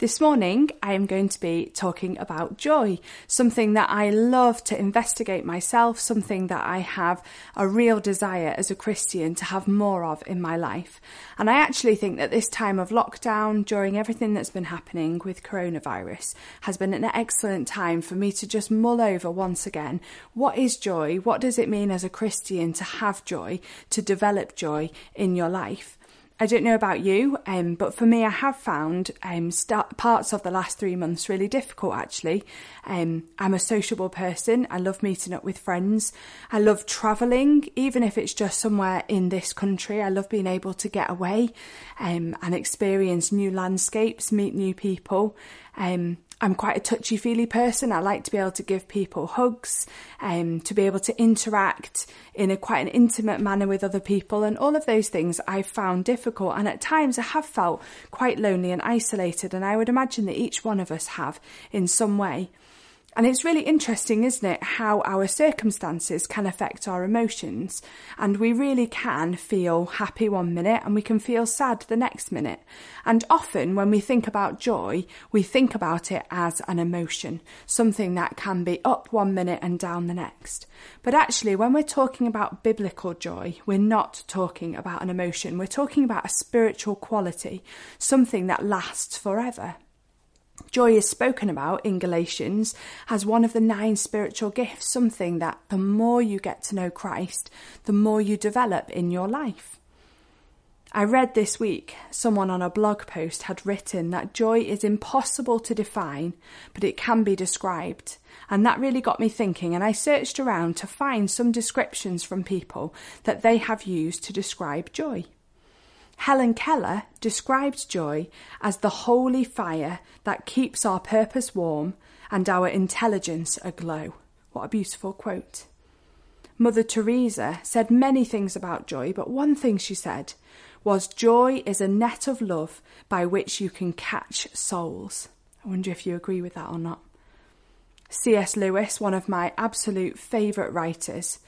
This morning, I am going to be talking about joy, something that I love to investigate myself, something that I have a real desire as a Christian to have more of in my life. And I actually think that this time of lockdown, during everything that's been happening with coronavirus, has been an excellent time for me to just mull over once again what is joy? What does it mean as a Christian to have joy, to develop joy in your life? I don't know about you, um, but for me, I have found um, start, parts of the last three months really difficult actually. Um, I'm a sociable person. I love meeting up with friends. I love travelling, even if it's just somewhere in this country. I love being able to get away um, and experience new landscapes, meet new people. Um, I'm quite a touchy feely person. I like to be able to give people hugs, um, to be able to interact in a quite an intimate manner with other people, and all of those things I've found difficult. And at times I have felt quite lonely and isolated, and I would imagine that each one of us have in some way. And it's really interesting, isn't it, how our circumstances can affect our emotions. And we really can feel happy one minute and we can feel sad the next minute. And often when we think about joy, we think about it as an emotion, something that can be up one minute and down the next. But actually, when we're talking about biblical joy, we're not talking about an emotion. We're talking about a spiritual quality, something that lasts forever. Joy is spoken about in Galatians as one of the nine spiritual gifts, something that the more you get to know Christ, the more you develop in your life. I read this week someone on a blog post had written that joy is impossible to define, but it can be described. And that really got me thinking, and I searched around to find some descriptions from people that they have used to describe joy. Helen Keller described joy as the holy fire that keeps our purpose warm and our intelligence aglow. What a beautiful quote. Mother Teresa said many things about joy, but one thing she said was joy is a net of love by which you can catch souls. I wonder if you agree with that or not. C.S. Lewis, one of my absolute favourite writers,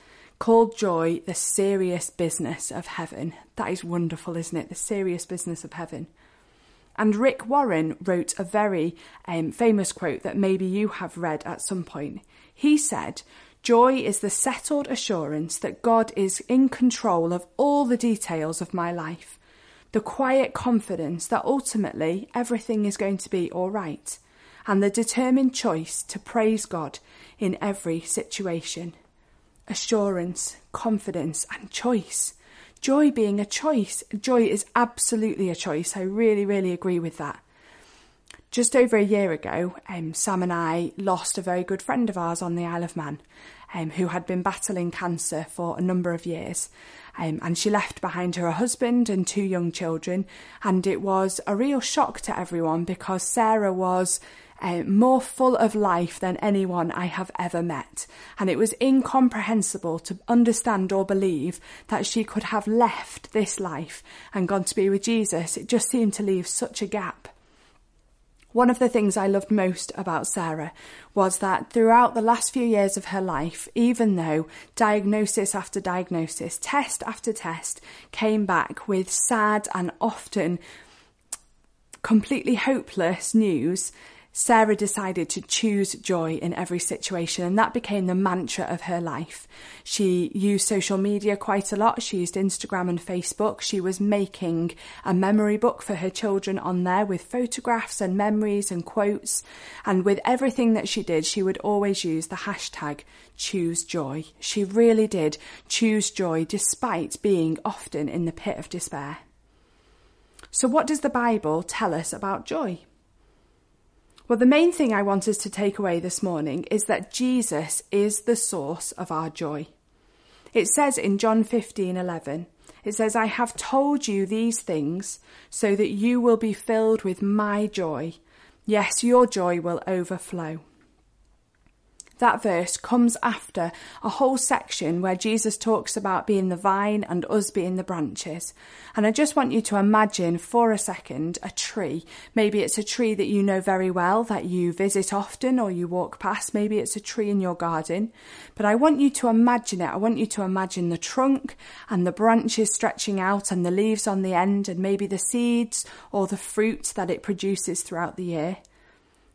called joy the serious business of heaven. That is wonderful, isn't it? The serious business of heaven. And Rick Warren wrote a very um, famous quote that maybe you have read at some point. He said, Joy is the settled assurance that God is in control of all the details of my life. The quiet confidence that ultimately everything is going to be all right. And the determined choice to praise God in every situation assurance, confidence, and choice. Joy being a choice. Joy is absolutely a choice. I really, really agree with that. Just over a year ago, um, Sam and I lost a very good friend of ours on the Isle of Man um, who had been battling cancer for a number of years. Um, and she left behind her a husband and two young children. And it was a real shock to everyone because Sarah was uh, more full of life than anyone I have ever met. And it was incomprehensible to understand or believe that she could have left this life and gone to be with Jesus. It just seemed to leave such a gap. One of the things I loved most about Sarah was that throughout the last few years of her life, even though diagnosis after diagnosis, test after test came back with sad and often completely hopeless news, Sarah decided to choose joy in every situation, and that became the mantra of her life. She used social media quite a lot. She used Instagram and Facebook. She was making a memory book for her children on there with photographs and memories and quotes. And with everything that she did, she would always use the hashtag choose joy. She really did choose joy despite being often in the pit of despair. So, what does the Bible tell us about joy? Well, the main thing I want us to take away this morning is that Jesus is the source of our joy. It says in John 15 11, it says, I have told you these things so that you will be filled with my joy. Yes, your joy will overflow. That verse comes after a whole section where Jesus talks about being the vine and us being the branches. And I just want you to imagine for a second a tree. Maybe it's a tree that you know very well, that you visit often or you walk past. Maybe it's a tree in your garden. But I want you to imagine it. I want you to imagine the trunk and the branches stretching out and the leaves on the end and maybe the seeds or the fruit that it produces throughout the year.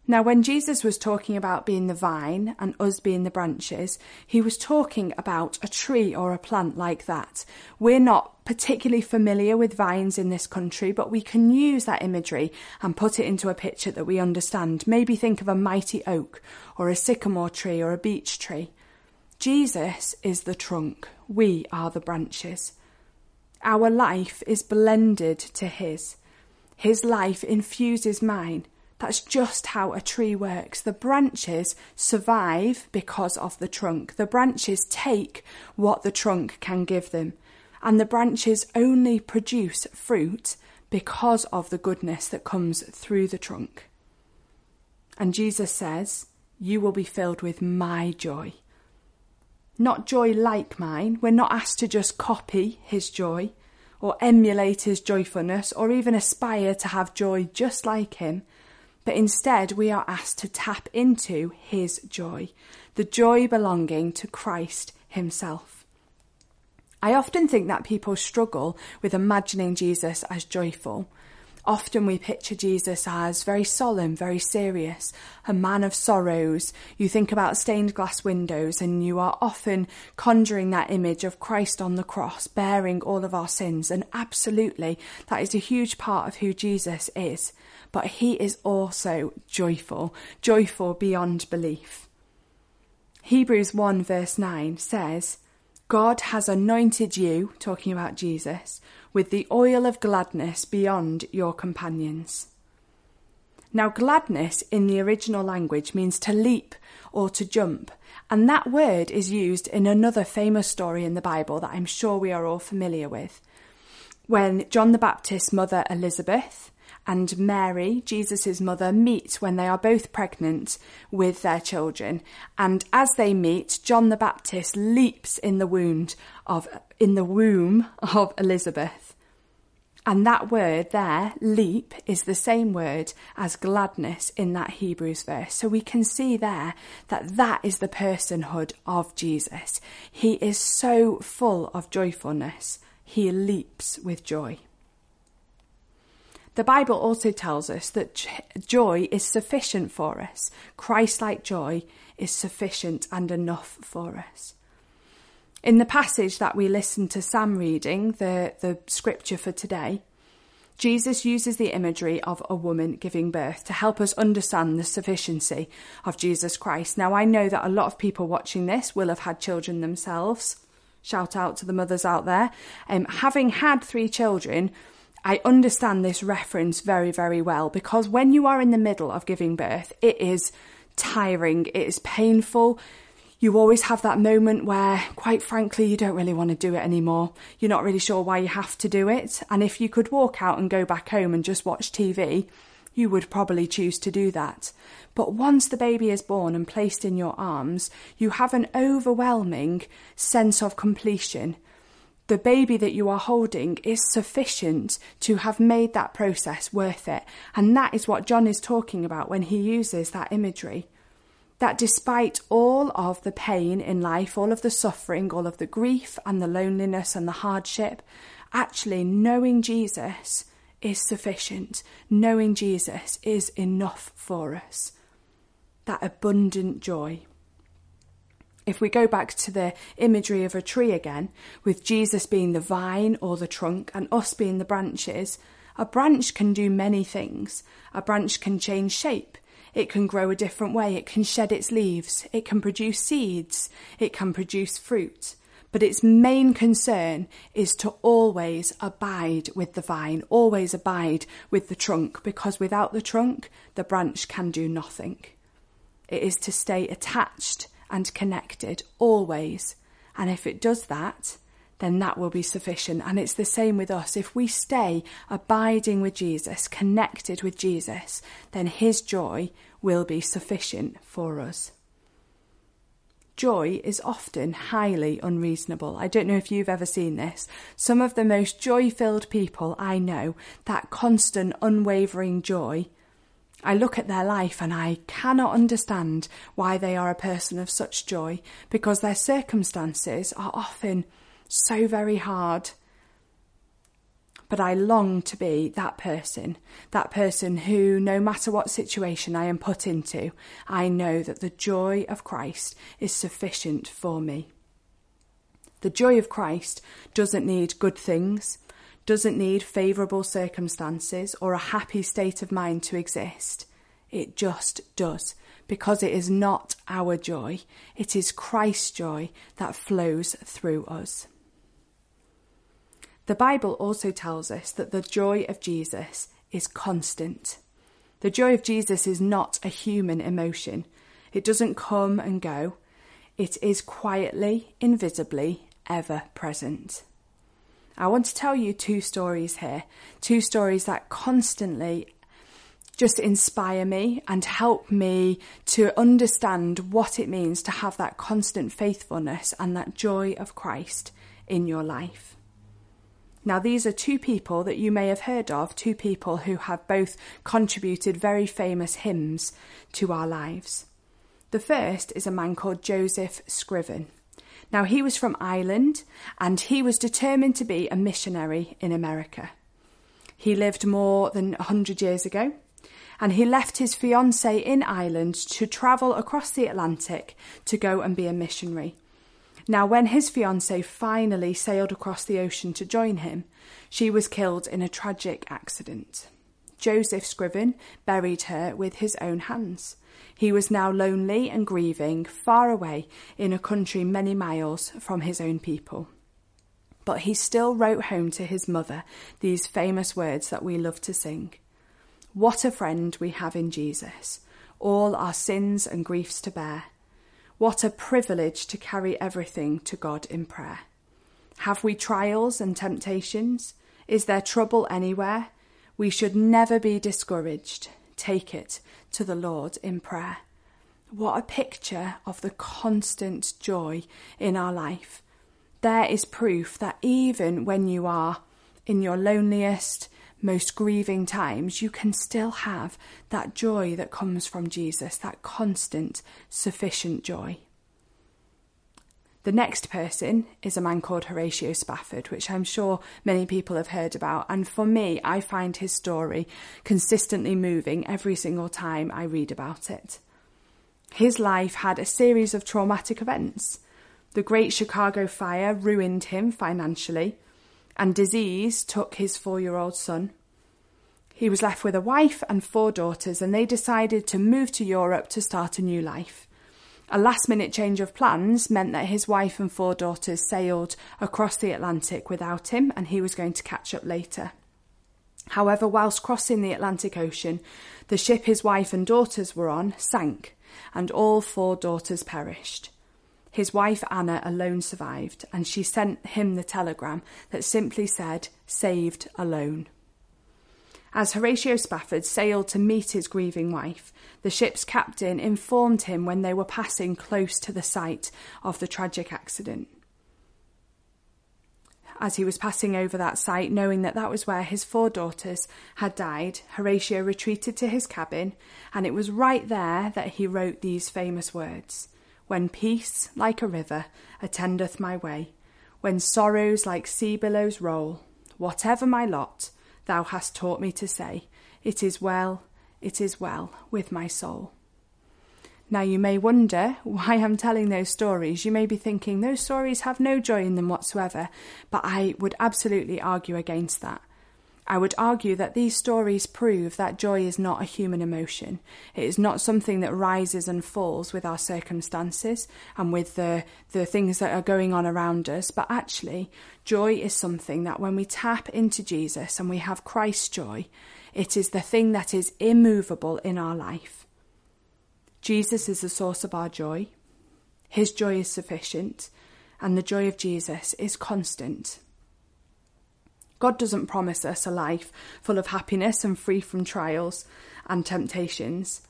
Now, when Jesus was talking about being the vine and us being the branches, he was talking about a tree or a plant like that. We're not particularly familiar with vines in this country, but we can use that imagery and put it into a picture that we understand. Maybe think of a mighty oak or a sycamore tree or a beech tree. Jesus is the trunk. We are the branches. Our life is blended to his. His life infuses mine. That's just how a tree works. The branches survive because of the trunk. The branches take what the trunk can give them. And the branches only produce fruit because of the goodness that comes through the trunk. And Jesus says, You will be filled with my joy. Not joy like mine. We're not asked to just copy his joy or emulate his joyfulness or even aspire to have joy just like him but instead we are asked to tap into his joy, the joy belonging to Christ himself. I often think that people struggle with imagining Jesus as joyful. Often we picture Jesus as very solemn, very serious, a man of sorrows. You think about stained glass windows and you are often conjuring that image of Christ on the cross, bearing all of our sins. And absolutely, that is a huge part of who Jesus is but he is also joyful, joyful beyond belief. Hebrews 1 verse 9 says, God has anointed you, talking about Jesus, with the oil of gladness beyond your companions. Now, gladness in the original language means to leap or to jump, and that word is used in another famous story in the Bible that I'm sure we are all familiar with. When John the Baptist's mother Elizabeth and Mary, Jesus' mother, meet when they are both pregnant with their children. And as they meet, John the Baptist leaps in the wound of in the womb of Elizabeth. And that word there, leap, is the same word as gladness in that Hebrews verse. So we can see there that that is the personhood of Jesus. He is so full of joyfulness. He leaps with joy. The Bible also tells us that joy is sufficient for us. Christ like joy is sufficient and enough for us. In the passage that we listened to Sam reading, the, the scripture for today, Jesus uses the imagery of a woman giving birth to help us understand the sufficiency of Jesus Christ. Now, I know that a lot of people watching this will have had children themselves. Shout out to the mothers out there. Um, having had three children, I understand this reference very, very well because when you are in the middle of giving birth, it is tiring, it is painful. You always have that moment where, quite frankly, you don't really want to do it anymore. You're not really sure why you have to do it. And if you could walk out and go back home and just watch TV, you would probably choose to do that. But once the baby is born and placed in your arms, you have an overwhelming sense of completion the baby that you are holding is sufficient to have made that process worth it. And that is what John is talking about when he uses that imagery. That despite all of the pain in life, all of the suffering, all of the grief and the loneliness and the hardship, actually knowing Jesus is sufficient. Knowing Jesus is enough for us. That abundant joy. If we go back to the imagery of a tree again, with Jesus being the vine or the trunk and us being the branches, a branch can do many things. A branch can change shape. It can grow a different way. It can shed its leaves. It can produce seeds. It can produce fruit. But its main concern is to always abide with the vine, always abide with the trunk, because without the trunk, the branch can do nothing. It is to stay attached and connected always. And if it does that, then that will be sufficient. And it's the same with us. If we stay abiding with Jesus, connected with Jesus, then his joy will be sufficient for us. joy is often highly unreasonable. I don't know if you've ever seen this. Some of the most joy filled people I know, that constant, unwavering joy, I look at their life and I cannot understand why they are a person of such joy because their circumstances are often so very hard. But I long to be that person, that person who, no matter what situation I am put into, I know that the joy of Christ is sufficient for me. The joy of Christ doesn't need good things, doesn't need favourable circumstances or a happy state of mind to exist. It just does, because it is not our joy, it is Christ's joy that flows through us. The Bible also tells us that the joy of Jesus is constant. The joy of Jesus is not a human emotion. It doesn't come and go. It is quietly, invisibly, ever present. I want to tell you two stories here, two stories that constantly just inspire me and help me to understand what it means to have that constant faithfulness and that joy of Christ in your life. Now, these are two people that you may have heard of, two people who have both contributed very famous hymns to our lives. The first is a man called Joseph Scriven. Now, he was from Ireland and he was determined to be a missionary in America. He lived more than 100 years ago and he left his fiancée in Ireland to travel across the Atlantic to go and be a missionary. Now, when his fiancée finally sailed across the ocean to join him, she was killed in a tragic accident. Joseph Scriven buried her with his own hands. He was now lonely and grieving, far away in a country many miles from his own people. But he still wrote home to his mother these famous words that we love to sing. What a friend we have in Jesus, all our sins and griefs to bear. What a privilege to carry everything to God in prayer. Have we trials and temptations? Is there trouble anywhere? We should never be discouraged. Take it to the Lord in prayer. What a picture of the constant joy in our life. There is proof that even when you are in your loneliest, most grieving times, you can still have that joy that comes from Jesus, that constant, sufficient joy. The next person is a man called Horatio Spafford, which I'm sure many people have heard about. And for me, I find his story consistently moving every single time I read about it. His life had a series of traumatic events. The Great Chicago Fire ruined him financially, and disease took his four year old son. He was left with a wife and four daughters, and they decided to move to Europe to start a new life. A last minute change of plans meant that his wife and four daughters sailed across the Atlantic without him, and he was going to catch up later. However, whilst crossing the Atlantic Ocean, the ship his wife and daughters were on sank, and all four daughters perished. His wife Anna alone survived, and she sent him the telegram that simply said, Saved alone. As Horatio Spafford sailed to meet his grieving wife, the ship's captain informed him when they were passing close to the site of the tragic accident. As he was passing over that site, knowing that that was where his four daughters had died, Horatio retreated to his cabin, and it was right there that he wrote these famous words When peace, like a river, attendeth my way, when sorrows like sea billows roll, whatever my lot, thou hast taught me to say, It is well, it is well with my soul. Now, you may wonder why I'm telling those stories. You may be thinking those stories have no joy in them whatsoever, but I would absolutely argue against that. I would argue that these stories prove that joy is not a human emotion. It is not something that rises and falls with our circumstances and with the, the things that are going on around us, but actually, joy is something that when we tap into Jesus and we have Christ's joy, it is the thing that is immovable in our life. Jesus is the source of our joy. His joy is sufficient, and the joy of Jesus is constant. God doesn't promise us a life full of happiness and free from trials and temptations,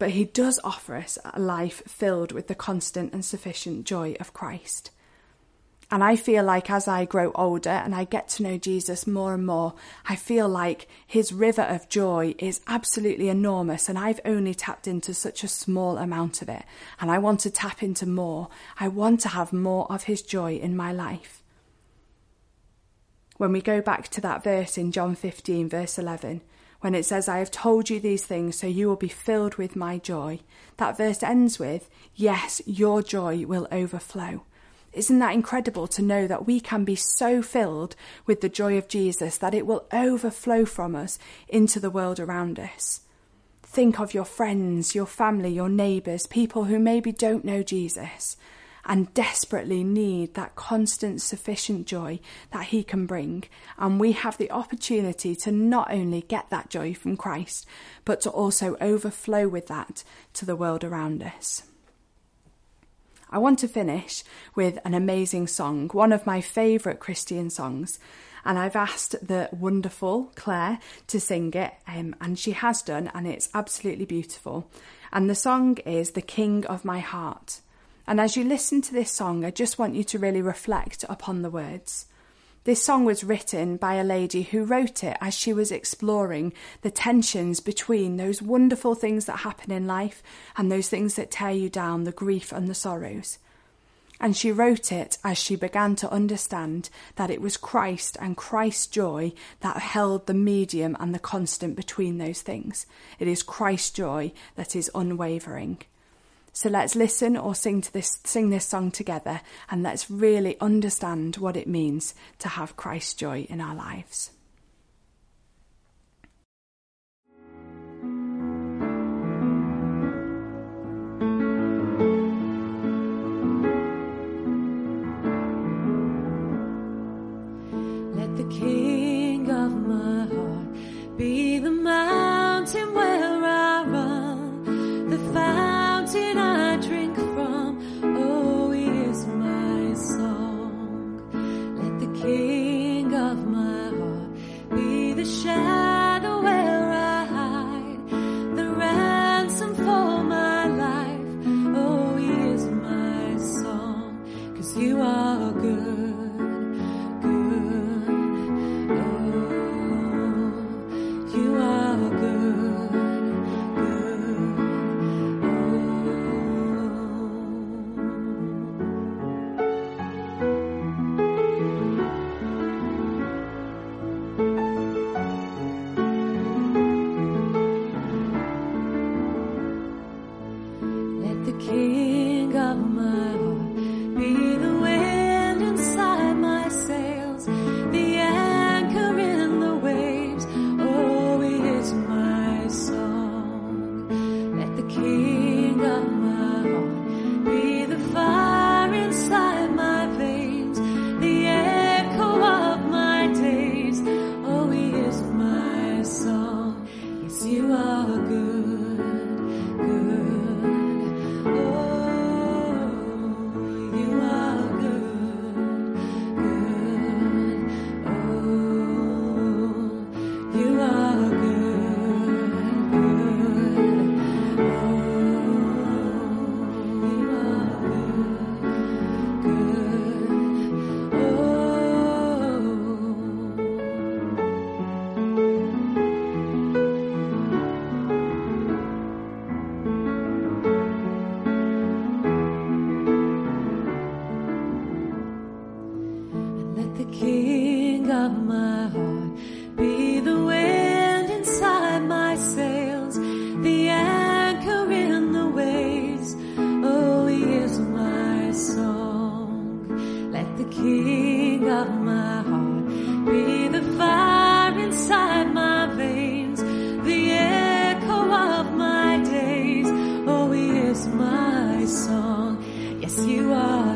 but He does offer us a life filled with the constant and sufficient joy of Christ. And I feel like as I grow older and I get to know Jesus more and more, I feel like his river of joy is absolutely enormous and I've only tapped into such a small amount of it. And I want to tap into more. I want to have more of his joy in my life. When we go back to that verse in John 15, verse 11, when it says, I have told you these things so you will be filled with my joy, that verse ends with, Yes, your joy will overflow. Isn't that incredible to know that we can be so filled with the joy of Jesus that it will overflow from us into the world around us? Think of your friends, your family, your neighbours, people who maybe don't know Jesus and desperately need that constant, sufficient joy that He can bring. And we have the opportunity to not only get that joy from Christ, but to also overflow with that to the world around us. I want to finish with an amazing song, one of my favourite Christian songs. And I've asked the wonderful Claire to sing it, um, and she has done, and it's absolutely beautiful. And the song is The King of My Heart. And as you listen to this song, I just want you to really reflect upon the words. This song was written by a lady who wrote it as she was exploring the tensions between those wonderful things that happen in life and those things that tear you down, the grief and the sorrows. And she wrote it as she began to understand that it was Christ and Christ's joy that held the medium and the constant between those things. It is Christ's joy that is unwavering. So let's listen or sing to this sing this song together and let's really understand what it means to have Christ's joy in our lives. Good, are.